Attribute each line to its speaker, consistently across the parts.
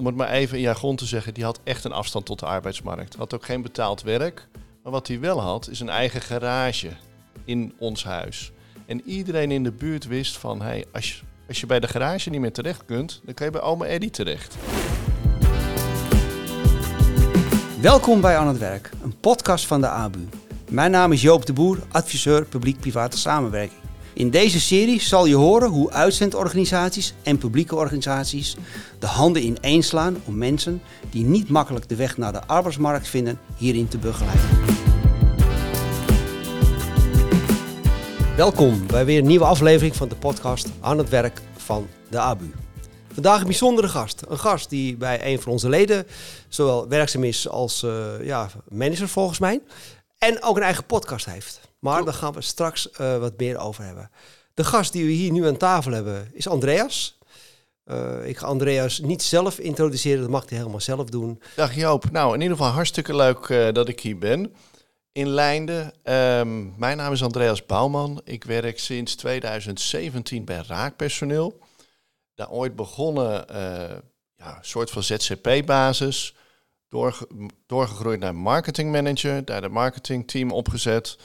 Speaker 1: om het maar even in jargon te zeggen, die had echt een afstand tot de arbeidsmarkt. Had ook geen betaald werk. Maar wat hij wel had, is een eigen garage in ons huis. En iedereen in de buurt wist van, hey, als, je, als je bij de garage niet meer terecht kunt, dan kan je bij oma Eddie terecht.
Speaker 2: Welkom bij Aan het Werk, een podcast van de ABU. Mijn naam is Joop de Boer, adviseur publiek-private samenwerking. In deze serie zal je horen hoe uitzendorganisaties en publieke organisaties de handen ineen slaan om mensen die niet makkelijk de weg naar de arbeidsmarkt vinden hierin te begeleiden. Welkom bij weer een nieuwe aflevering van de podcast Aan het Werk van de ABU. Vandaag een bijzondere gast. Een gast die bij een van onze leden zowel werkzaam is als uh, ja, manager volgens mij. En ook een eigen podcast heeft. Maar daar gaan we straks uh, wat meer over hebben. De gast die we hier nu aan tafel hebben is Andreas. Uh, ik ga Andreas niet zelf introduceren, dat mag hij helemaal zelf doen.
Speaker 1: Dag Joop. Nou, in ieder geval hartstikke leuk uh, dat ik hier ben. In Leinden. Um, mijn naam is Andreas Bouwman. Ik werk sinds 2017 bij Raakpersoneel. Daar ooit begonnen, ja, een soort van ZZP-basis doorge doorgegroeid naar marketingmanager, daar de marketingteam opgezet.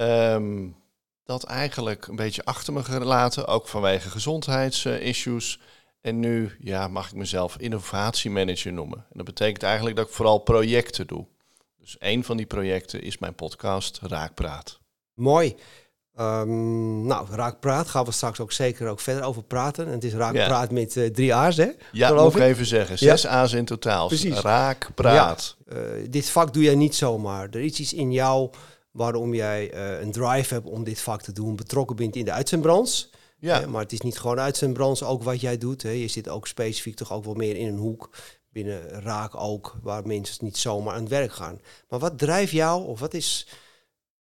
Speaker 1: Um, dat eigenlijk een beetje achter me gelaten, ook vanwege gezondheidsissues. En nu ja, mag ik mezelf innovatiemanager noemen. En dat betekent eigenlijk dat ik vooral projecten doe. Dus een van die projecten is mijn podcast Raakpraat.
Speaker 2: Mooi. Um, nou, Raakpraat gaan we straks ook zeker ook verder over praten. En het is Raakpraat ja. met uh, drie A's, hè?
Speaker 1: Ja, moet ik even zeggen. Zes ja. A's in totaal. Precies. Raakpraat.
Speaker 2: Ja. Uh, dit vak doe jij niet zomaar. Er is iets in jou waarom jij uh, een drive hebt om dit vak te doen, betrokken bent in de uitzendbranche. Ja. maar het is niet gewoon uitzendbranche ook wat jij doet. Hè. Je zit ook specifiek toch ook wel meer in een hoek, binnen raak ook, waar mensen niet zomaar aan het werk gaan. Maar wat drijft jou, of wat is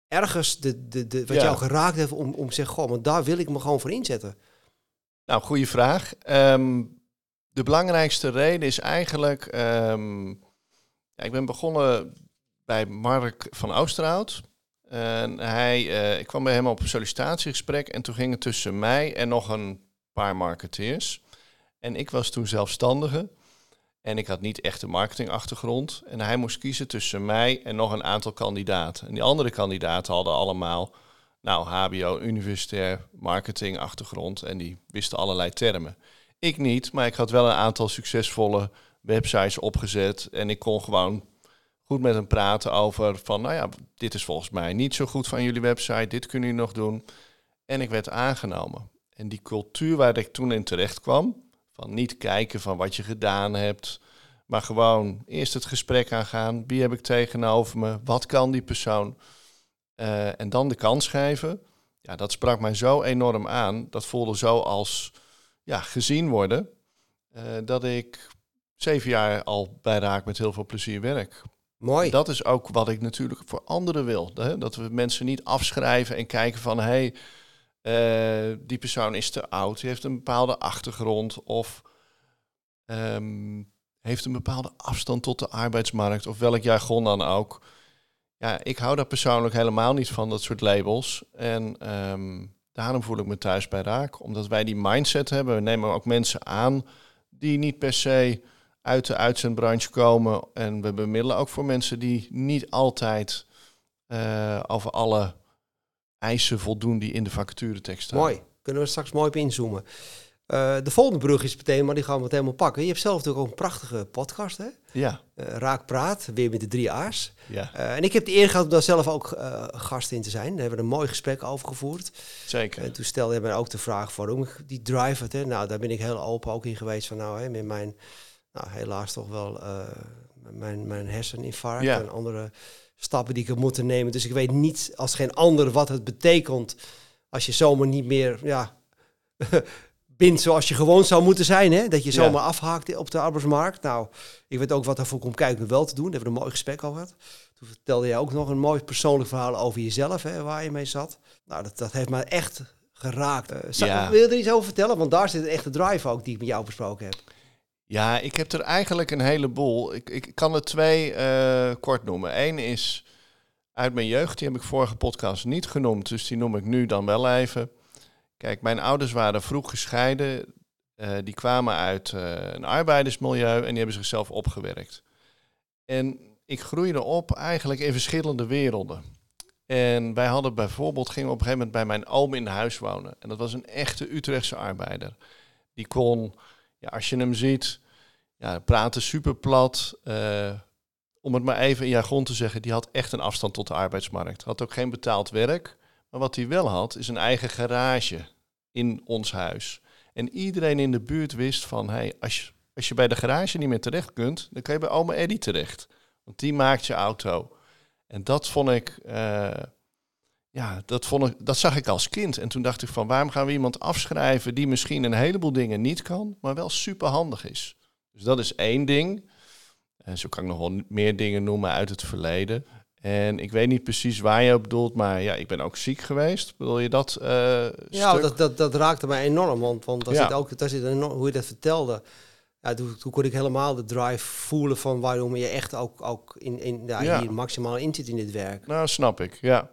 Speaker 2: ergens de, de, de, wat ja. jou geraakt heeft om, om te zeggen, goh, maar daar wil ik me gewoon voor inzetten?
Speaker 1: Nou, goede vraag. Um, de belangrijkste reden is eigenlijk, um, ja, ik ben begonnen bij Mark van Oosterhout. En hij, uh, ik kwam bij hem op een sollicitatiegesprek en toen ging het tussen mij en nog een paar marketeers. En ik was toen zelfstandige en ik had niet echt een marketingachtergrond. En hij moest kiezen tussen mij en nog een aantal kandidaten. En die andere kandidaten hadden allemaal, nou, HBO, universitair marketingachtergrond en die wisten allerlei termen. Ik niet, maar ik had wel een aantal succesvolle websites opgezet en ik kon gewoon goed met hem praten over van, nou ja, dit is volgens mij niet zo goed van jullie website, dit kunnen jullie nog doen. En ik werd aangenomen. En die cultuur waar ik toen in terecht kwam, van niet kijken van wat je gedaan hebt, maar gewoon eerst het gesprek aangaan. Wie heb ik tegenover me? Wat kan die persoon? Uh, en dan de kans geven. Ja, dat sprak mij zo enorm aan. Dat voelde zo als ja, gezien worden. Uh, dat ik zeven jaar al bij Raak met heel veel plezier werk.
Speaker 2: Mooi.
Speaker 1: Dat is ook wat ik natuurlijk voor anderen wil. Hè? Dat we mensen niet afschrijven en kijken van hé, hey, uh, die persoon is te oud, die heeft een bepaalde achtergrond of um, heeft een bepaalde afstand tot de arbeidsmarkt of welk jargon dan ook. Ja, ik hou daar persoonlijk helemaal niet van, dat soort labels. En um, daarom voel ik me thuis bij Raak, omdat wij die mindset hebben. We nemen ook mensen aan die niet per se uit de uitzendbranche komen. En we bemiddelen ook voor mensen die niet altijd uh, over alle eisen voldoen die in de vacaturetekst staan.
Speaker 2: Mooi, kunnen we straks mooi op inzoomen. Uh, de volgende brug is meteen, maar die gaan we het helemaal pakken. Je hebt zelf natuurlijk ook een prachtige podcast, hè?
Speaker 1: Ja.
Speaker 2: Uh, Raak Praat, weer met de drie A's.
Speaker 1: Ja.
Speaker 2: Uh, en ik heb de eer gehad om daar zelf ook gast in te zijn. Daar hebben we een mooi gesprek over gevoerd.
Speaker 1: Zeker.
Speaker 2: En toen stelde mij ook de vraag waarom ik die drive had. Hè? Nou, daar ben ik heel open ook in geweest van, nou, hè, met mijn nou, helaas toch wel uh, mijn, mijn herseninfarct ja. en andere stappen die ik heb moeten nemen. Dus ik weet niet als geen ander wat het betekent als je zomaar niet meer ja, bent zoals je gewoon zou moeten zijn. Hè? Dat je zomaar ja. afhaakt op de arbeidsmarkt. Nou, ik weet ook wat daarvoor komt kijken wel te doen. Daar hebben we een mooi gesprek over gehad. Toen vertelde jij ook nog een mooi persoonlijk verhaal over jezelf, hè, waar je mee zat. Nou, dat, dat heeft me echt geraakt. Uh, ja. Wil je er iets over vertellen? Want daar zit een echte drive ook die ik met jou besproken heb.
Speaker 1: Ja, ik heb er eigenlijk een heleboel. Ik, ik kan er twee uh, kort noemen. Eén is uit mijn jeugd, die heb ik vorige podcast niet genoemd, dus die noem ik nu dan wel even. Kijk, mijn ouders waren vroeg gescheiden Eh, die kwamen uit eh, een arbeidersmilieu en die hebben zichzelf opgewerkt. En ik groeide op eigenlijk in verschillende werelden. En wij hadden bijvoorbeeld, gingen op een gegeven moment bij mijn oom in huis wonen. En dat was een echte Utrechtse arbeider. Die kon, ja, als je hem ziet, ja, praten super plat. Uh, om het maar even in jargon te zeggen, die had echt een afstand tot de arbeidsmarkt. Had ook geen betaald werk. Maar wat hij wel had, is een eigen garage in ons huis. En iedereen in de buurt wist van, hey, als, je, als je bij de garage niet meer terecht kunt, dan kan je bij oma Eddie terecht. Want die maakt je auto. En dat vond ik, uh, ja, dat, vond ik, dat zag ik als kind. En toen dacht ik van, waarom gaan we iemand afschrijven die misschien een heleboel dingen niet kan, maar wel super handig is. Dus dat is één ding. En zo kan ik nog wel meer dingen noemen uit het verleden. En ik weet niet precies waar je op bedoelt, maar ja, ik ben ook ziek geweest. Bedoel je dat? Uh,
Speaker 2: ja, dat, dat, dat raakte mij enorm. Want, want daar zit ook, daar zit enorm, hoe je dat vertelde. Ja, toen, toen, kon ik helemaal de drive voelen van waarom je echt ook, ook in, in, ja, ja. hier maximaal in zit in dit werk.
Speaker 1: Nou, snap ik, ja.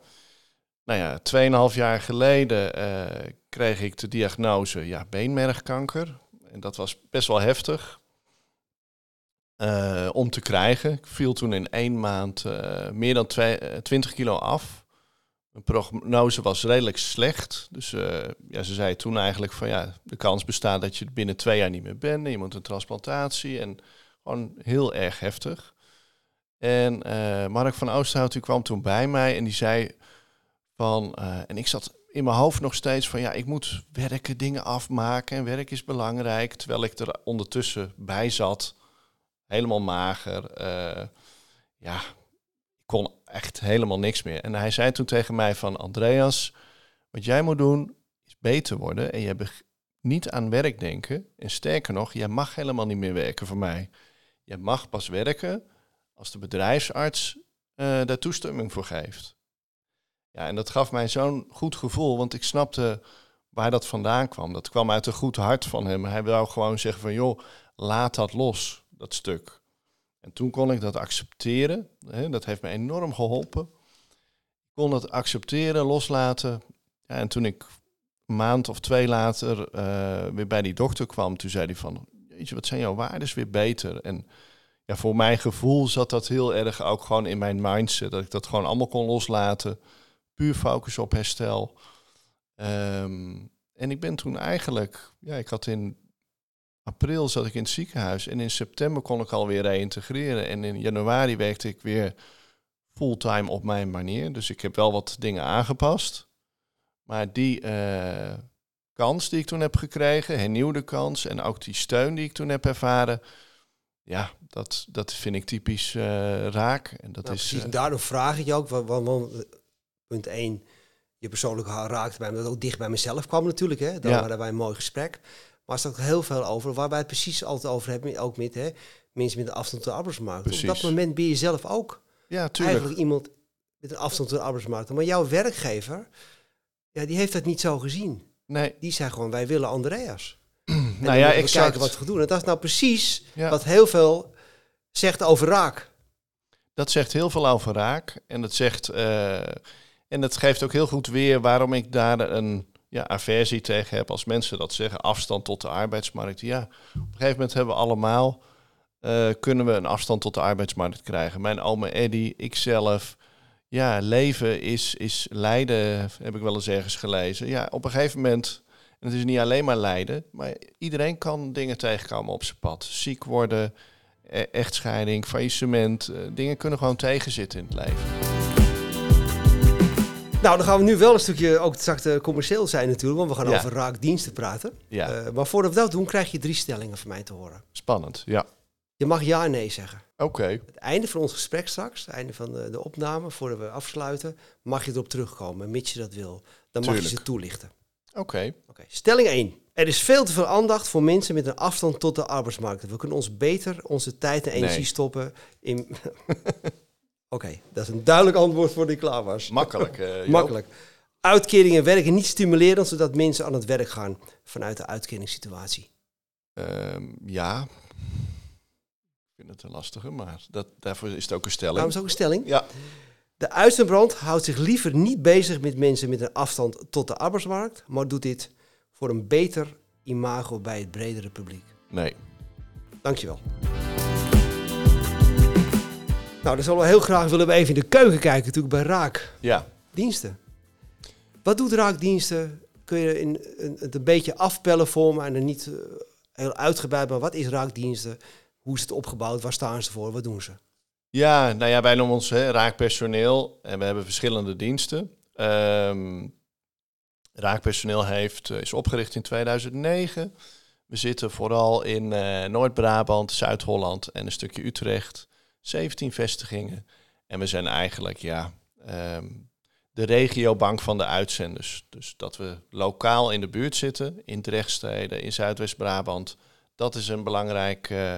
Speaker 1: Nou ja, tweeënhalf jaar geleden uh, kreeg ik de diagnose ja, beenmergkanker. En dat was best wel heftig. Uh, om te krijgen. Ik viel toen in één maand uh, meer dan twee, uh, 20 kilo af. Mijn prognose was redelijk slecht. Dus ja, ze zei toen eigenlijk van ja, de kans bestaat dat je binnen twee jaar niet meer bent. Je moet een transplantatie en gewoon heel erg heftig. En Mark van Oosterhout die kwam toen bij mij en die zei van, en ik zat in mijn hoofd nog steeds van ja, ik moet werken, dingen afmaken en werk is belangrijk. Terwijl ik er ondertussen bij zat helemaal mager. Uh, ja, ik kon echt helemaal niks meer. En hij zei toen tegen mij van Andreas, wat jij moet doen is beter worden en je niet aan werk denken. En sterker nog, jij mag helemaal niet meer werken voor mij. Je mag pas werken als de bedrijfsarts uh, daar toestemming voor geeft. Ja, en dat gaf mij zo'n goed gevoel, want ik snapte waar dat vandaan kwam. Dat kwam uit een goed hart van hem. Hij wou gewoon zeggen van, joh, laat dat los dat stuk. En toen kon ik dat accepteren. Hè, dat heeft me enorm geholpen. Ik kon dat accepteren, loslaten. Ja, en toen ik een maand of twee later uh, weer bij die dokter kwam, toen zei hij van, weet je, wat zijn jouw waarden weer beter? En ja, voor mijn gevoel zat dat heel erg ook gewoon in mijn mindset, dat ik dat gewoon allemaal kon loslaten. Puur focus op herstel. Um, en ik ben toen eigenlijk, ja, ik had in april zat ik in het ziekenhuis en in september kon ik alweer reïntegreren. En in januari werkte ik weer fulltime op mijn manier. Dus ik heb wel wat dingen aangepast. Maar die uh, kans die ik toen heb gekregen, hernieuwde kans en ook die steun die ik toen heb ervaren, ja, dat, dat vind ik typisch uh, raak. En dat
Speaker 2: nou,
Speaker 1: is,
Speaker 2: precies, uh, daardoor vraag ik je ook, want, want punt 1, je persoonlijk raakte bij me, dat ook dicht bij mezelf kwam natuurlijk. Hè? Dan ja. hadden wij een mooi gesprek. Maar er staat heel veel over, waar wij het precies altijd over hebben, ook met hè, mensen met een afstand tot de arbeidsmarkt. Precies. Op dat moment ben je zelf ook
Speaker 1: ja, tuurlijk.
Speaker 2: eigenlijk iemand met een afstand tot de arbeidsmarkt. Maar jouw werkgever, ja, die heeft dat niet zo gezien.
Speaker 1: Nee.
Speaker 2: Die zei gewoon, wij willen Andreas.
Speaker 1: nou ja, ik
Speaker 2: kijken wat we doen. En dat is nou precies ja. wat heel veel zegt over raak.
Speaker 1: Dat zegt heel veel over raak. En dat zegt... Uh, en dat geeft ook heel goed weer waarom ik daar een ja, aversie tegen heb als mensen dat zeggen. Afstand tot de arbeidsmarkt. Ja, op een gegeven moment hebben we allemaal, uh, kunnen we een afstand tot de arbeidsmarkt krijgen. Mijn oma Eddie, ikzelf. Ja, leven is, is lijden, heb ik wel eens ergens gelezen. Ja, op een gegeven moment, en het is niet alleen maar lijden, maar iedereen kan dingen tegenkomen op zijn pad. Ziek worden, e-, echtscheiding, faillissement. Uh, dingen kunnen gewoon tegenzitten in het leven.
Speaker 2: Nou, dan gaan we nu wel een stukje ook zacht commercieel zijn natuurlijk, want we gaan ja. over raakdiensten praten.
Speaker 1: Ja.
Speaker 2: Uh, maar voordat we dat doen, krijg je drie stellingen van mij te horen.
Speaker 1: Spannend, ja.
Speaker 2: Je mag ja en nee zeggen.
Speaker 1: Oké. Okay.
Speaker 2: Het einde van ons gesprek straks, het einde van de, de, opname, voordat we afsluiten, mag je erop terugkomen, mits je dat wil. Dan
Speaker 1: Tuurlijk.
Speaker 2: mag je ze toelichten.
Speaker 1: Oké. Okay.
Speaker 2: Okay. Stelling 1. Er is veel te veel aandacht voor mensen met een afstand tot de arbeidsmarkt. We kunnen ons beter onze tijd en energie
Speaker 1: Nee.
Speaker 2: stoppen in... Oké, dat is een duidelijk antwoord voor die klaar was.
Speaker 1: Makkelijk. eh.
Speaker 2: Makkelijk. Uitkeringen werken niet stimulerend, zodat mensen aan het werk gaan vanuit de uitkeringssituatie.
Speaker 1: Ehm, ja. Ik vind het een lastige, maar dat, daarvoor is het ook een stelling.
Speaker 2: Daarom is ook een stelling.
Speaker 1: Ja.
Speaker 2: De uitzendbrand houdt zich liever niet bezig met mensen met een afstand tot de arbeidsmarkt, maar doet dit voor een beter imago bij het bredere publiek?
Speaker 1: Nee.
Speaker 2: Dankjewel. Nou, dan zullen we heel graag willen we even in de keuken kijken, natuurlijk bij Raak.
Speaker 1: Ja.
Speaker 2: Diensten. Wat doet Raakdiensten? Kun je in, een, het een beetje afpellen voor me en dan niet uh, heel uitgebreid, maar wat is Raakdiensten? Hoe is het opgebouwd? Waar staan ze voor? Wat doen ze?
Speaker 1: Ja, nou ja, wij noemen ons hè, raakpersoneel en we hebben verschillende diensten. Um, raakpersoneel heeft, is opgericht in 2009. We zitten vooral in uh, Noord-Brabant, Zuid-Holland en een stukje Utrecht. 17 vestigingen. En we zijn eigenlijk ja, um, de regiobank van de uitzenders. Dus dat we lokaal in de buurt zitten, in Drechtsteden, in Zuidwest-Brabant. Dat is een belangrijk uh,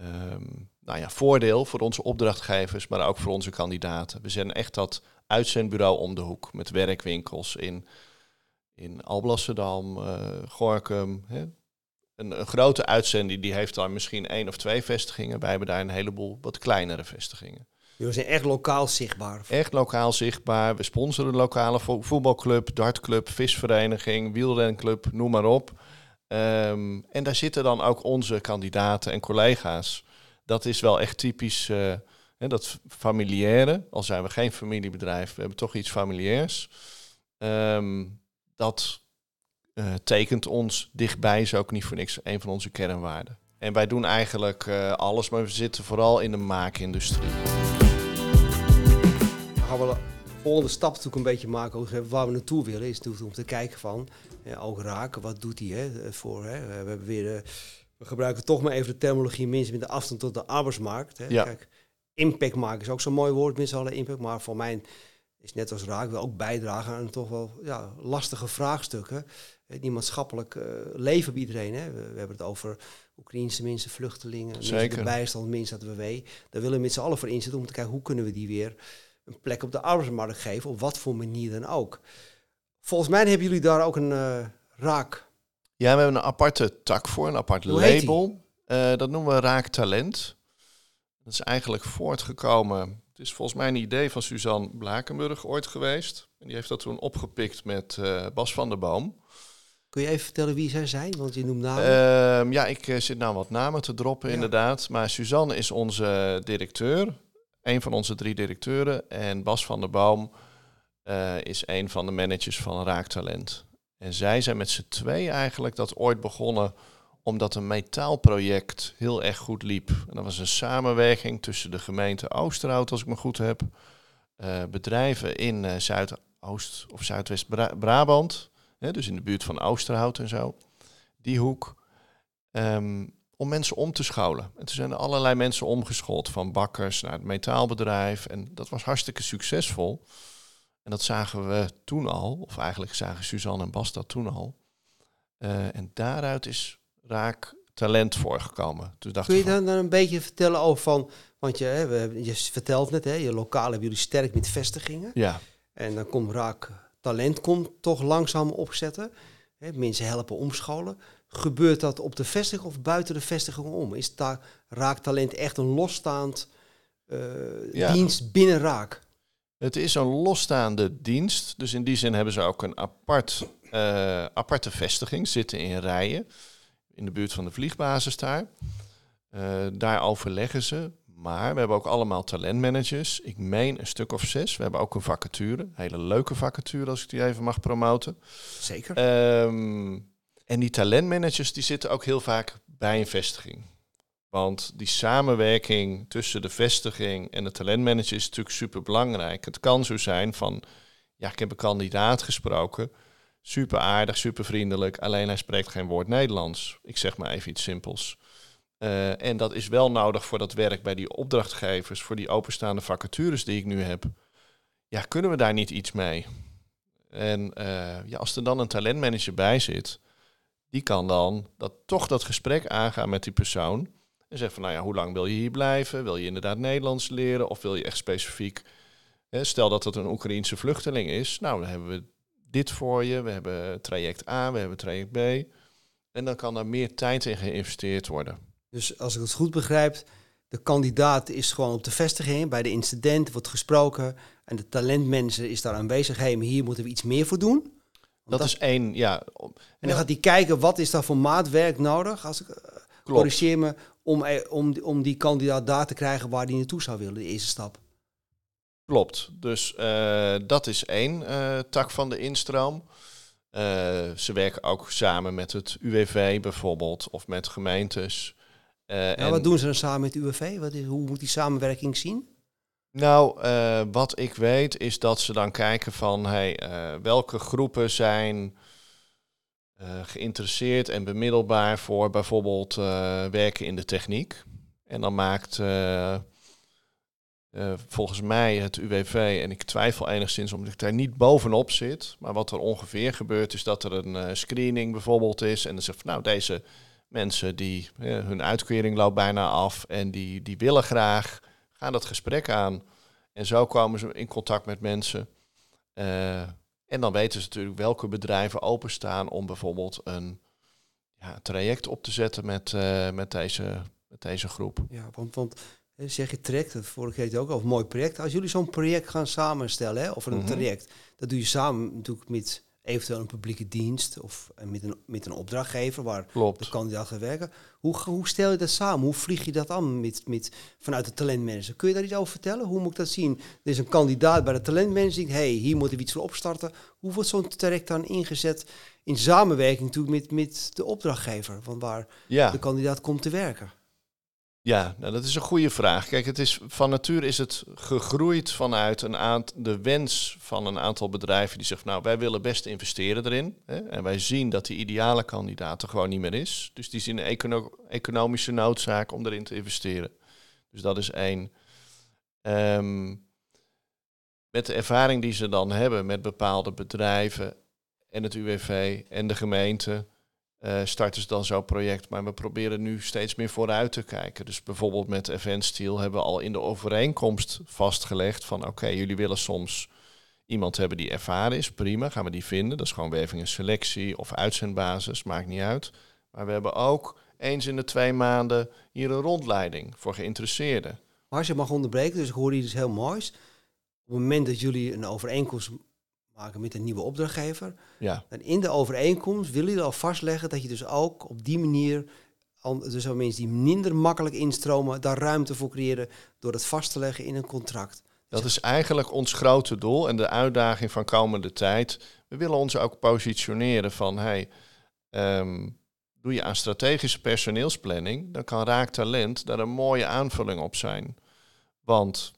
Speaker 1: um, nou ja, voordeel voor onze opdrachtgevers, maar ook voor onze kandidaten. We zijn echt dat uitzendbureau om de hoek met werkwinkels in, in Alblasserdam, uh, Gorkum. Hè. Een, een, grote uitzending die heeft daar misschien één of twee vestigingen. Wij hebben daar een heleboel wat kleinere vestigingen.
Speaker 2: Jullie zijn echt lokaal zichtbaar.
Speaker 1: Echt lokaal zichtbaar. We sponsoren een lokale vo voetbalclub, dartclub, visvereniging, wielrenclub, noem maar op. Um, en daar zitten dan ook onze kandidaten en collega's. Dat is wel echt typisch, uh, hè, dat familiaire. Al zijn we geen familiebedrijf, we hebben toch iets familiairs. Um, dat uh, tekent ons dichtbij, is ook niet voor niks een van onze kernwaarden. En wij doen eigenlijk uh, alles, maar we zitten vooral in de maakindustrie.
Speaker 2: Dan gaan we de volgende stap natuurlijk een beetje maken waar we naartoe willen. Is natuurlijk om te kijken van, ja, ook raken, wat doet hij hè, voor? Hè? We hebben weer... Uh, we gebruiken toch maar even de terminologie mensen met de afstand tot de arbeidsmarkt. Hè.
Speaker 1: Ja.
Speaker 2: Kijk, impact maken is ook zo'n mooi woord, mensen alle impact. Maar voor mij is net als raak wel ook bijdragen aan toch wel ja, lastige vraagstukken. Die maatschappelijk uh, leven bij iedereen. Hè. We, we, hebben het over Oekraïnse mensen, vluchtelingen, mensen de bijstand, mensen dat we wee. Daar willen we met z'n allen voor inzetten om te kijken hoe kunnen we die weer een plek op de arbeidsmarkt geven, op wat voor manier dan ook. Volgens mij hebben jullie daar ook een uh, raak
Speaker 1: ja, we hebben een aparte tak voor, een apart
Speaker 2: Hoe
Speaker 1: label. Uh, dat noemen we Raak Talent. Dat is eigenlijk voortgekomen. Het is volgens mij een idee van Suzanne Blakenburg ooit geweest. En die heeft dat toen opgepikt met Bas van der Boom.
Speaker 2: Kun je even vertellen wie zij zijn? Want je noemt namen.
Speaker 1: Uh, ja, ik uh, zit nou wat namen te droppen ja. inderdaad. Maar Suzanne is onze directeur. Een van onze drie directeuren. En Bas van der Boom uh, is een van de managers van Raak Talent. En zij zijn met z'n twee eigenlijk dat ooit begonnen omdat een metaalproject heel erg goed liep. En dat was een samenwerking tussen de gemeente Oosterhout, als ik me goed heb, uh, bedrijven in Zuidoost of Zuidwest-Brabant, dus in de buurt van Oosterhout en zo, die hoek, um, om mensen om te scholen. En toen zijn er allerlei mensen omgeschoold, van bakkers naar het metaalbedrijf. En dat was hartstikke succesvol. En dat zagen we toen al, of eigenlijk zagen Suzanne en Bas dat toen al. Uh, en daaruit is raak talent voorgekomen. Dus dacht
Speaker 2: Kun je dan, dan een beetje vertellen over van, want je, hè, je vertelt net, hè, je lokaal hebben jullie sterk met vestigingen.
Speaker 1: Ja.
Speaker 2: En dan komt raak talent komt toch langzaam opzetten. Hè, mensen helpen omscholen. Gebeurt dat op de vestiging of buiten de vestiging om? Is daar raak talent echt een losstaand uh, ja. dienst binnen raak?
Speaker 1: Het is een losstaande dienst. Dus in die zin hebben ze ook een apart, uh, aparte vestiging. Zitten in rijen. In de buurt van de vliegbasis daar. Uh, daar overleggen ze. Maar we hebben ook allemaal talentmanagers. Ik meen een stuk of zes. We hebben ook een vacature. Een hele leuke vacature, als ik die even mag promoten.
Speaker 2: Zeker.
Speaker 1: Um, en die talentmanagers die zitten ook heel vaak bij een vestiging. Want die samenwerking tussen de vestiging en de talentmanager is natuurlijk super belangrijk. Het kan zo zijn van, ja, ik heb een kandidaat gesproken, super aardig, super vriendelijk, alleen hij spreekt geen woord Nederlands. Ik zeg maar even iets simpels. Uh, en dat is wel nodig voor dat werk bij die opdrachtgevers, voor die openstaande vacatures die ik nu heb. Ja, kunnen we daar niet iets mee? En uh, ja, als er dan een talentmanager bij zit, die kan dan dat, toch dat gesprek aangaan met die persoon. En zegt van, nou ja, hoe lang wil je hier blijven? Wil je inderdaad Nederlands leren? Of wil je echt specifiek... Hè, stel dat het een Oekraïense vluchteling is. Nou, dan hebben we dit voor je. We hebben traject A, we hebben traject B. En dan kan daar meer tijd in geïnvesteerd worden.
Speaker 2: Dus als ik het goed begrijp, de kandidaat is gewoon op de vestiging. Bij de incident wordt gesproken. En de talentmensen is daar aanwezig. Hé, hey, maar hier moeten we iets meer voor doen.
Speaker 1: dat, is één, ja.
Speaker 2: En dan gaat hij kijken, wat is daar voor maatwerk nodig? Als ik, corrigeer me, om, om, om die kandidaat daar te krijgen waar hij naartoe zou willen, de eerste stap.
Speaker 1: Klopt. Dus uh, dat is één uh, tak van de instroom. Ze werken ook samen met het UWV bijvoorbeeld of met gemeentes.
Speaker 2: Nou, en wat doen ze dan samen met UWV? Wat is, hoe moet die samenwerking zien?
Speaker 1: Nou, wat ik weet is dat ze dan kijken van hey, welke groepen zijn geïnteresseerd en bemiddelbaar voor bijvoorbeeld werken in de techniek. En dan maakt uh, volgens mij het UWV, en ik twijfel enigszins omdat ik daar niet bovenop zit, maar wat er ongeveer gebeurt is dat er een uh, screening bijvoorbeeld is en dan zegt van nou deze mensen die hun uitkering loopt bijna af en die, die willen graag, gaan dat gesprek aan. En zo komen ze in contact met mensen. en dan weten ze natuurlijk welke bedrijven openstaan om bijvoorbeeld een ja, traject op te zetten met, met, deze, met deze groep.
Speaker 2: Ja, want, want zeg je traject, dat vorige keer ook over een mooi project. Als jullie zo'n project gaan samenstellen, hè, of een mhm. traject, dat doe je samen natuurlijk met eventueel een publieke dienst of met een, met een opdrachtgever waar Klopt. de kandidaat gaat werken. Hoe, hoe stel je dat samen? Hoe vlieg je dat aan met, met, vanuit de talentmanager? Kun je daar iets over vertellen? Hoe moet ik dat zien? Er is een kandidaat bij de talentmanager die denkt, hey, hier moeten we iets voor opstarten. Hoe wordt zo'n traject dan ingezet in samenwerking natuurlijk met, met de opdrachtgever, van waar de kandidaat komt te werken?
Speaker 1: Ja, nou, dat is een goede vraag. Kijk, het is, van nature is het gegroeid vanuit een aantal, de wens van een aantal bedrijven die zeggen, nou, wij willen best investeren erin. Hè, en wij zien dat die ideale kandidaat er gewoon niet meer is. Dus die zien een economische noodzaak om erin te investeren. Dus dat is één. Um, met de ervaring die ze dan hebben met bepaalde bedrijven en het UWV en de gemeente, uh, starten ze dan zo'n project. Maar we proberen nu steeds meer vooruit te kijken. Dus bijvoorbeeld met Event Steel hebben we al in de overeenkomst vastgelegd van oké, jullie willen soms iemand hebben die ervaren is, prima, gaan we die vinden. Dat is gewoon werving en selectie of uitzendbasis, maakt niet uit. Maar we hebben ook eens in de twee maanden hier een rondleiding voor geïnteresseerden.
Speaker 2: Maar als je mag onderbreken, dus ik hoor hier dus heel moois. Op het moment dat jullie een overeenkomst maken met een nieuwe opdrachtgever. Ja. En in de overeenkomst willen jullie al vastleggen dat je dus ook op die manier, dus aan mensen die minder makkelijk instromen, daar ruimte voor creëren door het vast te leggen in een contract.
Speaker 1: Dat is eigenlijk ons grote doel en de uitdaging van komende tijd. We willen ons ook positioneren van, hey, ehm, doe je aan strategische personeelsplanning, dan kan raak talent daar een mooie aanvulling op zijn. Want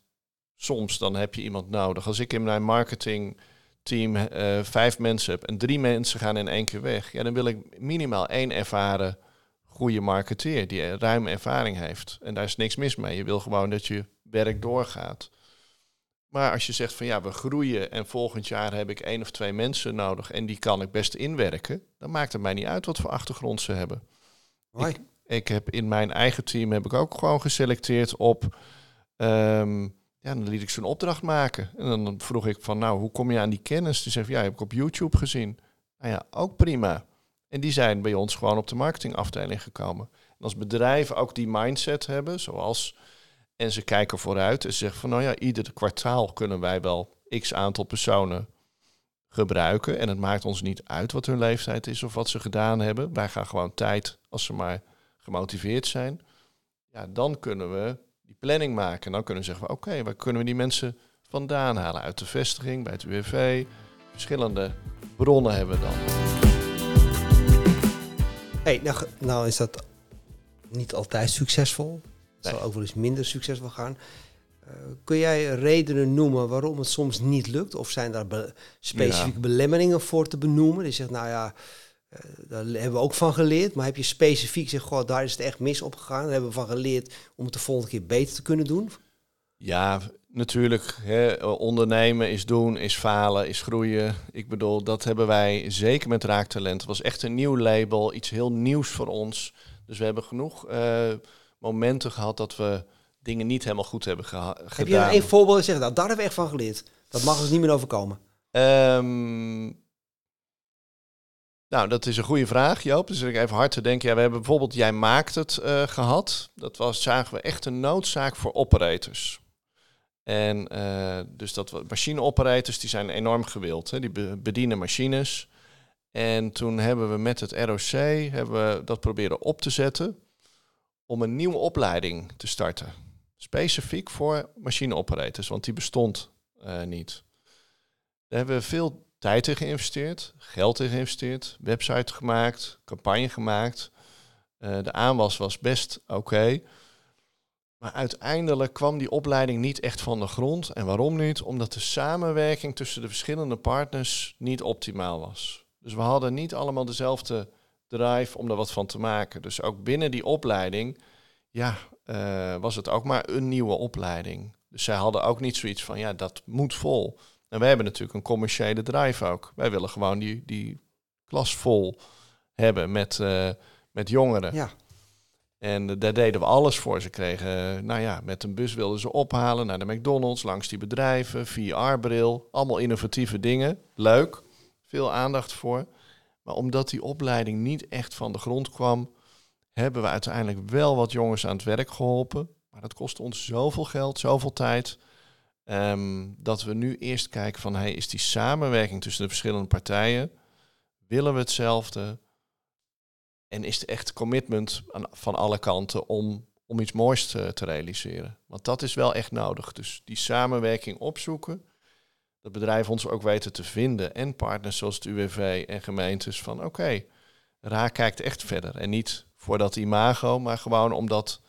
Speaker 1: soms dan heb je iemand nodig. Als ik in mijn marketing team uh, vijf mensen heb en drie mensen gaan in één keer weg, ja, dan wil ik minimaal één ervaren goede marketeer die ruim ervaring heeft. En daar is niks mis mee. Je wil gewoon dat je werk doorgaat. Maar als je zegt van ja, we groeien en volgend jaar heb ik één of twee mensen nodig en die kan ik best inwerken, dan maakt het mij niet uit wat voor achtergrond ze hebben. Ik, ik, heb in mijn eigen team heb ik ook gewoon geselecteerd op um, ja, dan liet ik zo'n opdracht maken. En dan vroeg ik van, nou, hoe kom je aan die kennis? Die zei, ja, heb ik op YouTube gezien. Nou ja, ook prima. En die zijn bij ons gewoon op de marketingafdeling gekomen. En als bedrijven ook die mindset hebben, zoals... En ze kijken vooruit en zeggen van, nou ja, ieder kwartaal kunnen wij wel x aantal personen gebruiken. En het maakt ons niet uit wat hun leeftijd is of wat ze gedaan hebben. Wij gaan gewoon tijd als ze maar gemotiveerd zijn. Ja, dan kunnen we planning maken. En dan kunnen we zeggen, oké, waar kunnen we die mensen vandaan halen? Uit de vestiging, bij het UWV. Verschillende bronnen hebben we dan.
Speaker 2: Hey, nou, nou is dat niet altijd succesvol. Het zal ook wel eens minder succesvol gaan. Uh, kun jij redenen noemen waarom het soms niet lukt? Of zijn daar specifieke belemmeringen voor te benoemen? Je zegt, nou ja, daar hebben we ook van geleerd. Maar heb je specifiek gezegd, goh, daar is het echt mis op gegaan. Daar hebben we van geleerd om het de volgende keer beter te kunnen doen?
Speaker 1: Ja, natuurlijk. Hè, ondernemen is doen, is falen, is groeien. Ik bedoel, dat hebben wij zeker met Raaktalent. Het was echt een nieuw label, iets heel nieuws voor ons. Dus we hebben genoeg uh, momenten gehad dat we dingen niet helemaal goed hebben gedaan.
Speaker 2: Heb je een voorbeeld zeggen, nou, daar hebben we echt van geleerd. Dat mag ons niet meer overkomen.
Speaker 1: Um, nou, dat is een goede vraag, Joop. Dus ik even hard te denken. Ja, we hebben bijvoorbeeld Jij Maakt Het uh, gehad. Dat was, zagen we echt een noodzaak voor operators. En uh, dus dat machineoperators, die zijn enorm gewild. Hè? Die bedienen machines. En toen hebben we met het ROC hebben we dat proberen op te zetten om een nieuwe opleiding te starten. Specifiek voor machineoperators, want die bestond uh, niet. Daar hebben we veel tijd in geïnvesteerd, geld in geïnvesteerd, website gemaakt, campagne gemaakt. Uh, de aanwas was best oké. Maar uiteindelijk kwam die opleiding niet echt van de grond. En waarom niet? Omdat de samenwerking tussen de verschillende partners niet optimaal was. Dus we hadden niet allemaal dezelfde drive om er wat van te maken. Dus ook binnen die opleiding, ja, uh, was het ook maar een nieuwe opleiding. Dus zij hadden ook niet zoiets van, ja, dat moet vol. En wij hebben natuurlijk een commerciële drive ook. Wij willen gewoon die, die klas vol hebben met, uh, met jongeren.
Speaker 2: Ja.
Speaker 1: En daar deden we alles voor. Ze kregen, nou ja, met een bus wilden ze ophalen naar de McDonald's, langs die bedrijven, VR-bril, allemaal innovatieve dingen. Leuk, veel aandacht voor. Maar omdat die opleiding niet echt van de grond kwam, hebben we uiteindelijk wel wat jongens aan het werk geholpen. Maar dat kostte ons zoveel geld, zoveel tijd. Ehm, dat we nu eerst kijken van, hey, is die samenwerking tussen de verschillende partijen, willen we hetzelfde? En is het echt commitment van alle kanten om, om iets moois te, te, realiseren? Want dat is wel echt nodig. Dus die samenwerking opzoeken, dat bedrijven ons ook weten te vinden en partners zoals het UWV en gemeentes van oké, okay, Raak kijkt echt verder. En niet voor dat imago, maar gewoon omdat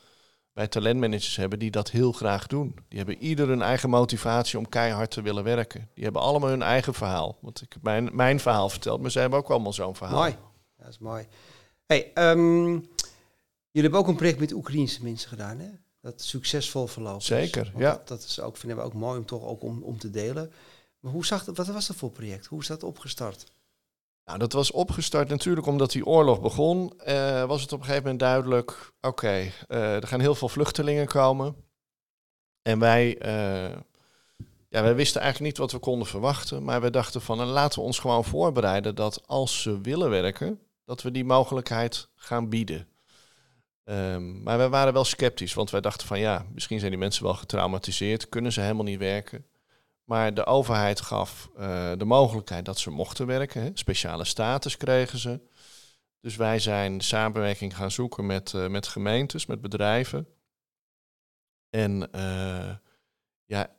Speaker 1: wij talentmanagers hebben die dat heel graag doen. Die hebben ieder een eigen motivatie om keihard te willen werken. Die hebben allemaal hun eigen verhaal. Want ik heb mijn, mijn verhaal verteld, maar zij hebben ook allemaal zo'n verhaal.
Speaker 2: Mooi, dat is mooi. Hey, um, jullie hebben ook een project met Oekraïense mensen gedaan, hè? Dat succesvol verloopt.
Speaker 1: Zeker, ja.
Speaker 2: Dat, dat, is ook, vinden we ook mooi om toch ook om, om te delen. Maar hoe zag dat, wat was dat voor project? Hoe is dat opgestart?
Speaker 1: Nou, dat was opgestart natuurlijk omdat die oorlog begon. Uh, was het op een gegeven moment duidelijk: oké, uh, er gaan heel veel vluchtelingen komen. En wij, uh, ja, wij wisten eigenlijk niet wat we konden verwachten. Maar we dachten van: nou, laten we ons gewoon voorbereiden dat als ze willen werken, dat we die mogelijkheid gaan bieden. Um, maar wij waren wel sceptisch, want wij dachten van ja, misschien zijn die mensen wel getraumatiseerd, kunnen ze helemaal niet werken. Maar de overheid gaf uh, de mogelijkheid dat ze mochten werken. Hè. Speciale status kregen ze. Dus wij zijn samenwerking gaan zoeken met, uh, met gemeentes, met bedrijven. En uh, ja,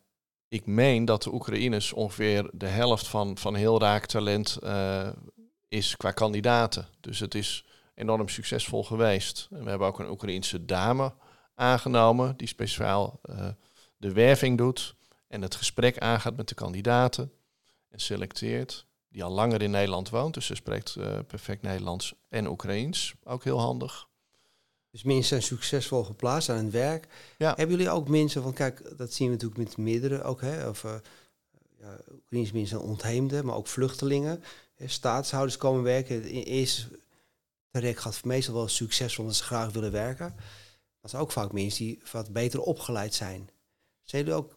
Speaker 1: ik meen dat de Oekraïners ongeveer de helft van, van heel raak talent is qua kandidaten. Dus het is enorm succesvol geweest. We hebben ook een Oekraïense dame aangenomen die speciaal de werving doet en het gesprek aangaat met de kandidaten en selecteert, die al langer in Nederland woont, dus ze spreekt uh, perfect Nederlands en Oekraïens, ook heel handig.
Speaker 2: Dus mensen zijn succesvol geplaatst aan het werk. Ja. Hebben jullie ook mensen, want kijk, dat zien we natuurlijk met meerdere ook, hè, of uh, ja, mensen ontheemden, maar ook vluchtelingen. Hè, staatshouders komen werken. Eerst traject gaat meestal wel succesvol omdat ze graag willen werken. Dat zijn ook vaak mensen die wat beter opgeleid zijn. Zijn jullie ook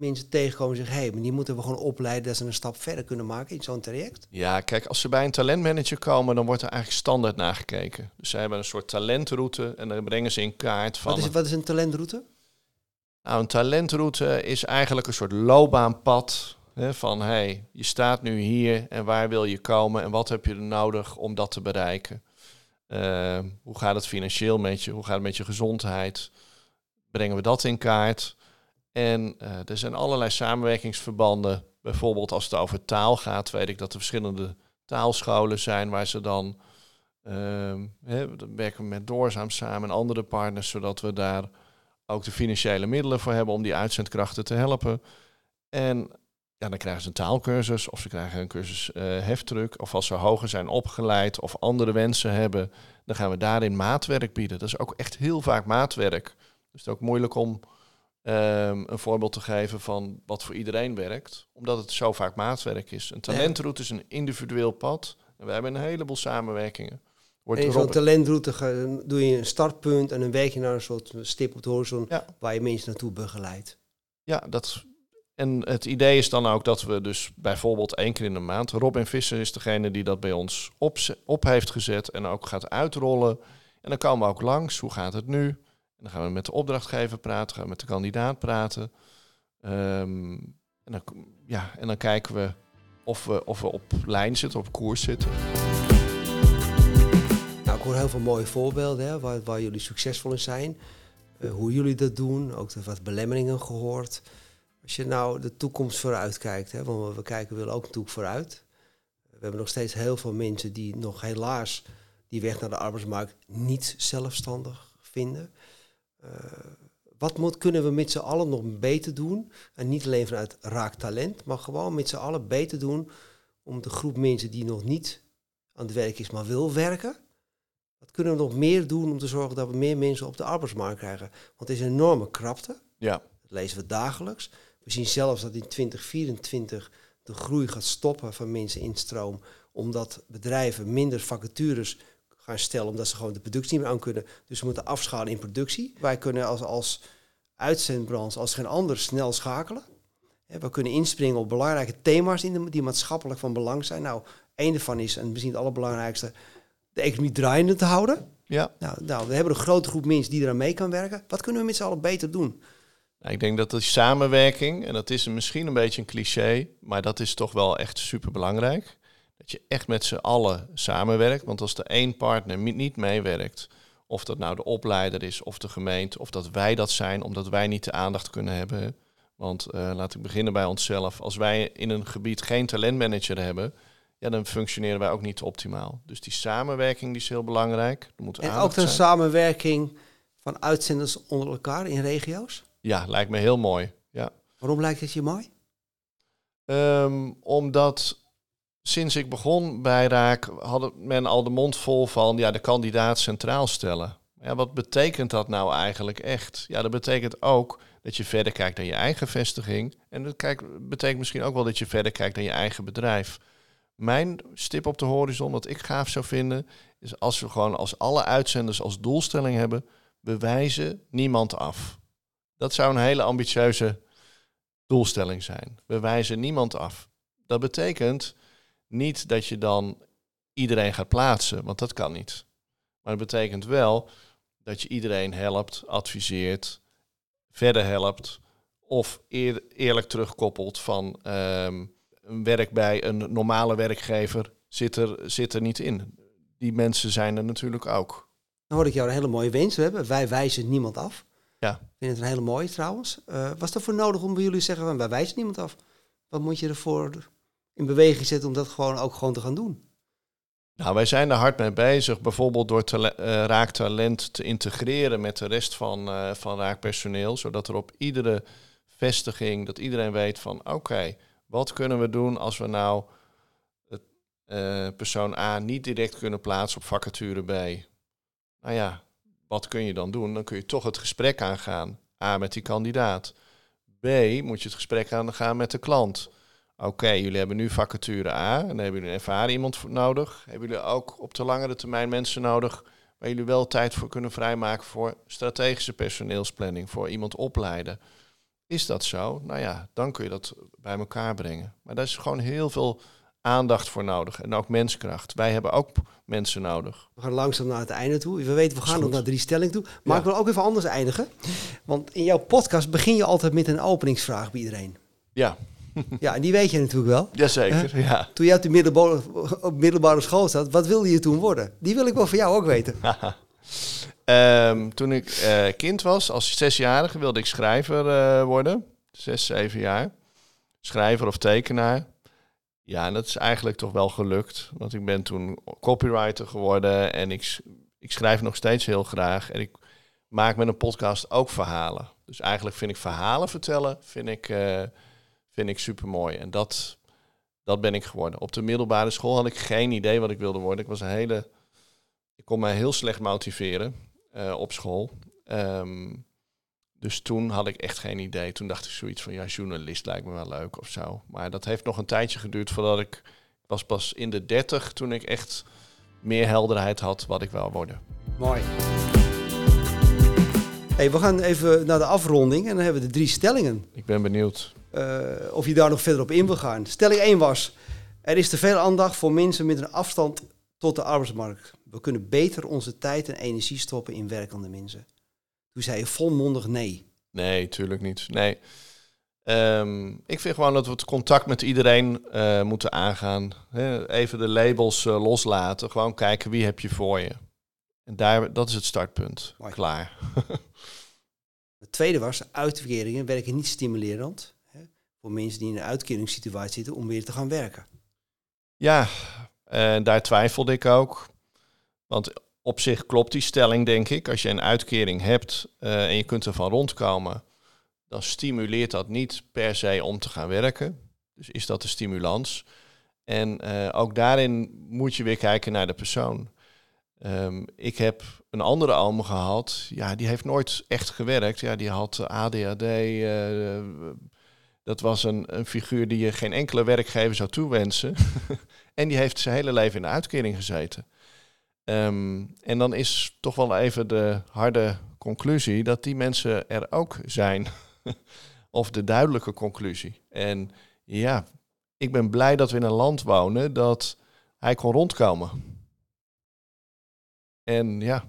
Speaker 2: mensen tegenkomen en zeggen... hé, hey, maar die moeten we gewoon opleiden... dat ze een stap verder kunnen maken in zo'n traject?
Speaker 1: Ja, kijk, als ze bij een talentmanager komen... dan wordt er eigenlijk standaard naar gekeken. Dus ze hebben een soort talentroute... en dan brengen ze in kaart van...
Speaker 2: Wat is, wat is een talentroute?
Speaker 1: Nou, een talentroute is eigenlijk een soort loopbaanpad... Hè, van, hey, je staat nu hier en waar wil je komen... en wat heb je er nodig om dat te bereiken? Uh, hoe gaat het financieel met je? Hoe gaat het met je gezondheid? Brengen we dat in kaart... En uh, er zijn allerlei samenwerkingsverbanden. Bijvoorbeeld als het over taal gaat, weet ik dat er verschillende taalscholen zijn waar ze dan dan werken we met Doorzaam samen en andere partners, zodat we daar ook de financiële middelen voor hebben om die uitzendkrachten te helpen. En ja, dan krijgen ze een taalkursus of ze krijgen een cursus uh, heftruck. Of als ze hoger zijn opgeleid of andere wensen hebben, dan gaan we daarin maatwerk bieden. Dat is ook echt heel vaak maatwerk. Dus het is ook moeilijk om Um, een voorbeeld te geven van wat voor iedereen werkt, omdat het zo vaak maatwerk is. Een talentroute is een individueel pad. En we hebben een heleboel samenwerkingen.
Speaker 2: Wordt en zo'n talentroute ga, doe je een startpunt en dan werk je naar een soort stip op de horizon waar je mensen naartoe begeleidt.
Speaker 1: Ja, dat, en het idee is dan ook dat we dus bijvoorbeeld één keer in de maand... Robin Visser is degene die dat bij ons op, op heeft gezet en ook gaat uitrollen. En dan komen we ook langs. Hoe gaat het nu? Dan gaan we met de opdrachtgever praten, gaan we met de kandidaat praten. Um, en, dan, ja, en dan kijken we of we, of we op lijn zitten, op koers zitten.
Speaker 2: Nou, ik hoor heel veel mooie voorbeelden hè, waar, waar jullie succesvol in zijn. Uh, hoe jullie dat doen, ook wat belemmeringen gehoord. Als je nou de toekomst vooruit kijkt, hè, want we kijken willen ook natuurlijk vooruit. We hebben nog steeds heel veel mensen die nog helaas die weg naar de arbeidsmarkt niet zelfstandig vinden. Wat moet, kunnen we met z'n allen nog beter doen? En niet alleen vanuit raak talent, maar gewoon met z'n allen beter doen om de groep mensen die nog niet aan het werk is, maar wil werken. Wat kunnen we nog meer doen om te zorgen dat we meer mensen op de arbeidsmarkt krijgen? Want het is een enorme krapte.
Speaker 1: Ja.
Speaker 2: Dat lezen we dagelijks. We zien zelfs dat in 2024 de groei gaat stoppen van mensen instroom, omdat bedrijven minder vacatures gaan stellen, omdat ze gewoon de productie niet meer aan kunnen. Dus we moeten afschalen in productie. Wij kunnen als, als uitzendbranche, als geen ander, snel schakelen. We kunnen inspringen op belangrijke thema's in de, die maatschappelijk van belang zijn. Nou, één daarvan is, en misschien het allerbelangrijkste, de economie draaiende te houden.
Speaker 1: Ja.
Speaker 2: Nou, nou, we hebben een grote groep mensen die eraan mee kan werken. Wat kunnen we met z'n allen beter doen?
Speaker 1: Nou, ik denk dat de samenwerking, en dat is misschien een beetje een cliché, maar dat is toch wel echt super belangrijk. Dat je echt met z'n allen samenwerkt. Want als de één partner niet meewerkt, of dat nou de opleider is of de gemeente, of dat wij dat zijn, omdat wij niet de aandacht kunnen hebben. Want uh, laat ik beginnen bij onszelf. Als wij in een gebied geen talentmanager hebben, ja, dan functioneren wij ook niet optimaal. Dus die samenwerking die is heel belangrijk.
Speaker 2: Er moet en ook een samenwerking van uitzenders onder elkaar in regio's?
Speaker 1: Ja, lijkt me heel mooi. Ja.
Speaker 2: Waarom lijkt het je mooi?
Speaker 1: Um, omdat sinds ik begon bij Raak had men al de mond vol van ja, de kandidaat centraal stellen. Ja, wat betekent dat nou eigenlijk echt? Ja, dat betekent ook dat je verder kijkt naar je eigen vestiging. En dat kijk, betekent misschien ook wel dat je verder kijkt naar je eigen bedrijf. Mijn stip op de horizon, wat ik gaaf zou vinden, is als we gewoon als alle uitzenders als doelstelling hebben, bewijzen niemand af. Dat zou een hele ambitieuze doelstelling zijn. We wijzen niemand af. Dat betekent niet dat je dan iedereen gaat plaatsen, want dat kan niet. Maar het betekent wel dat je iedereen helpt, adviseert, verder helpt of eer, eerlijk terugkoppelt van um, een werk bij een normale werkgever zit er, zit er niet in. Die mensen zijn er natuurlijk ook.
Speaker 2: Dan hoor ik jou een hele mooie wens hebben. Wij wijzen niemand af.
Speaker 1: Ja.
Speaker 2: Ik vind het een hele mooie trouwens. Uh, was er voor nodig om bij jullie te zeggen, wij wijzen niemand af? Wat moet je ervoor in beweging zetten om dat gewoon ook gewoon te gaan doen?
Speaker 1: Nou, wij zijn er hard mee bezig. Bijvoorbeeld door uh, raaktalent te integreren met de rest van, uh, van raakpersoneel. Zodat er op iedere vestiging, dat iedereen weet van oké, wat kunnen we doen als we nou het, uh, persoon A niet direct kunnen plaatsen op vacature B. Nou ja, wat kun je dan doen? Dan kun je toch het gesprek aangaan. A met die kandidaat. B moet je het gesprek aangaan met de klant. Oké, jullie hebben nu vacature A en dan hebben jullie een ervaren iemand nodig. Hebben jullie ook op de langere termijn mensen nodig waar jullie wel tijd voor kunnen vrijmaken voor strategische personeelsplanning, voor iemand opleiden? Is dat zo? Nou ja, dan kun je dat bij elkaar brengen. Maar daar is gewoon heel veel aandacht voor nodig en ook menskracht. Wij hebben ook mensen nodig.
Speaker 2: We gaan langzaam naar het einde toe. We weten, we gaan nog naar drie stellingen toe. Maar ik wil ook even anders eindigen. Want in jouw podcast begin je altijd met een openingsvraag bij iedereen.
Speaker 1: Ja.
Speaker 2: Ja, en die weet je natuurlijk wel.
Speaker 1: Jazeker, ja.
Speaker 2: Toen jij op de middelbare, op middelbare school zat, wat wilde je toen worden? Die wil ik wel voor jou ook weten.
Speaker 1: um, toen ik uh, kind was, als zesjarige, wilde ik schrijver uh, worden. Zes, zeven jaar. Schrijver of tekenaar. Ja, en dat is eigenlijk toch wel gelukt. Want ik ben toen copywriter geworden en ik, ik schrijf nog steeds heel graag. En ik maak met een podcast ook verhalen. Dus eigenlijk vind ik verhalen vertellen, vind ik... Uh, vind ik super mooi. En dat, dat ben ik geworden. Op de middelbare school had ik geen idee wat ik wilde worden. Ik was een hele. Ik kon mij heel slecht motiveren uh, op school. Um, dus toen had ik echt geen idee. Toen dacht ik zoiets van ja, journalist lijkt me wel leuk of zo. Maar dat heeft nog een tijdje geduurd voordat ik. Ik was pas in de dertig toen ik echt meer helderheid had wat ik wil worden.
Speaker 2: Mooi. Hey, we gaan even naar de afronding en dan hebben we de drie stellingen.
Speaker 1: Ik ben benieuwd.
Speaker 2: Uh, of je daar nog verder op in wil gaan. Stelling 1 was: er is te veel aandacht voor mensen met een afstand tot de arbeidsmarkt. We kunnen beter onze tijd en energie stoppen in werkende mensen. Toen zei je volmondig nee.
Speaker 1: Nee, tuurlijk niet. Nee. Ehm, ik vind gewoon dat we het contact met iedereen uh, moeten aangaan. even de labels uh, loslaten. Gewoon kijken wie heb je voor je. En daar, dat is het startpunt. Klaar.
Speaker 2: het tweede was, uitkeringen werken niet stimulerend. Voor mensen die in een uitkeringssituatie zitten om weer te gaan werken.
Speaker 1: Ja, en daar twijfelde ik ook. Want op zich klopt die stelling, denk ik. Als je een uitkering hebt uh, en je kunt ervan rondkomen dan stimuleert dat niet per se om te gaan werken. Dus is dat de stimulans? En uh, ook daarin moet je weer kijken naar de persoon. Um, ik heb een andere alme gehad, ja, die heeft nooit echt gewerkt. Ja, die had ADHD. Eh, dat was een, een figuur die je geen enkele werkgever zou toewensen. en die heeft zijn hele leven in de uitkering gezeten. Um, en dan is toch wel even de harde conclusie dat die mensen er ook zijn. of de duidelijke conclusie. En ja, ik ben blij dat we in een land wonen dat hij kon rondkomen. En ja.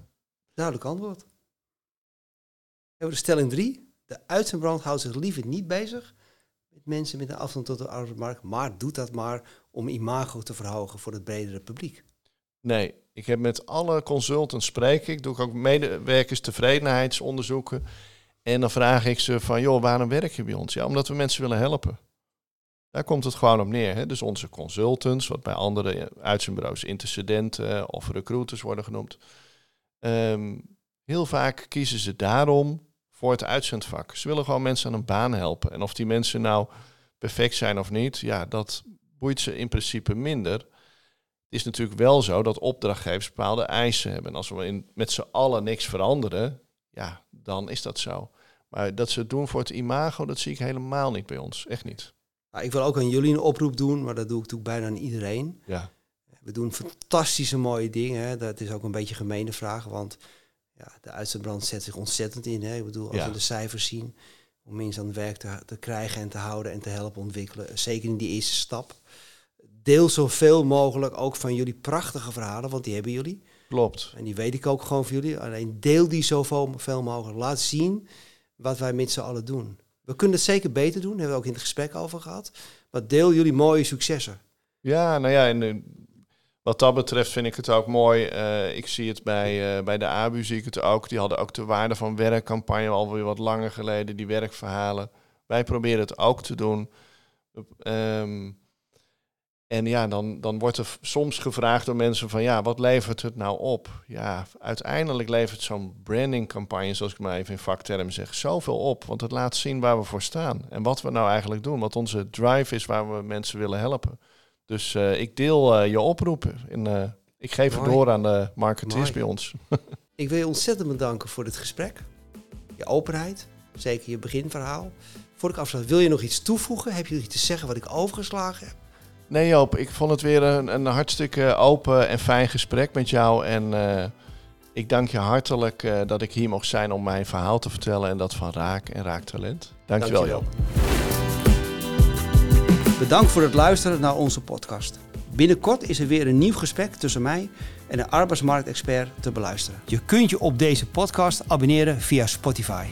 Speaker 2: Duidelijk antwoord. Hebben we de stelling drie. De uitzendbrand houdt zich liever niet bezig mensen met een afstand tot de arbeidsmarkt, maar doet dat maar om imago te verhogen voor het bredere publiek.
Speaker 1: Nee, ik heb met alle consultants spreken. Ik doe ook medewerkers tevredenheidsonderzoeken. En dan vraag ik ze van, joh, waarom werk je bij ons? Ja, omdat we mensen willen helpen. Daar komt het gewoon op neer. Hè? Dus onze consultants, wat bij andere uitzendbureaus intercedenten of recruiters worden genoemd. Ehm, heel vaak kiezen ze daarom voor het uitzendvak. Ze willen gewoon mensen aan een baan helpen. En of die mensen nou perfect zijn of niet, ja, dat boeit ze in principe minder. Het is natuurlijk wel zo dat opdrachtgevers bepaalde eisen hebben. En als we in, met z'n allen niks veranderen, ja, dan is dat zo. Maar dat ze het doen voor het imago, dat zie ik helemaal niet bij ons. Echt niet.
Speaker 2: Nou, ik wil ook aan jullie een oproep doen, maar dat doe ik natuurlijk bijna aan iedereen.
Speaker 1: Ja.
Speaker 2: We doen fantastische mooie dingen. Hè. Dat is ook een beetje een gemene vraag, want ja, de uitzendbrand zet zich ontzettend in. Hè. Ik bedoel, als we de cijfers zien, om mensen aan het werk te, te, krijgen en te houden en te helpen ontwikkelen. Zeker in die eerste stap. Deel zoveel mogelijk ook van jullie prachtige verhalen, want die hebben jullie.
Speaker 1: Klopt.
Speaker 2: En die weet ik ook gewoon voor jullie. Alleen deel die zoveel mogelijk. Laat zien wat wij met z'n allen doen. We kunnen het zeker beter doen, hebben we ook in het gesprek over gehad. Maar deel jullie mooie successen.
Speaker 1: Ja, nou ja, en eh, wat dat betreft vind ik het ook mooi. Uh, ik zie het bij, uh, bij de ABU, zie ik het ook. Die hadden ook de waarde van werkcampagne alweer wat langer geleden, die werkverhalen. Wij proberen het ook te doen. Um, en ja, dan, dan wordt er soms gevraagd door mensen van ja, wat levert het nou op? Ja, uiteindelijk levert zo'n brandingcampagne, zoals ik maar even in vaktermen zeg, zoveel op. Want het laat zien waar we voor staan en wat we nou eigenlijk doen. Wat onze drive is waar we mensen willen helpen. Dus uh, ik deel uh, je oproepen. En, uh, ik geef Mooi. het door aan de marketeers bij ons.
Speaker 2: ik wil je ontzettend bedanken voor dit gesprek. Je openheid, zeker je beginverhaal. Voor ik afsluit, wil je nog iets toevoegen? Heb je iets te zeggen wat ik overgeslagen heb?
Speaker 1: Nee Joop, ik vond het weer een, een hartstikke open en fijn gesprek met jou. En uh, ik dank je hartelijk uh, dat ik hier mocht zijn om mijn verhaal te vertellen. En dat van Raak en Raaktalent. Dankjewel, Dankjewel Joop.
Speaker 2: Bedankt voor het luisteren naar onze podcast. Binnenkort is er weer een nieuw gesprek tussen mij en een arbeidsmarktexpert te beluisteren. Je kunt je op deze podcast abonneren via Spotify.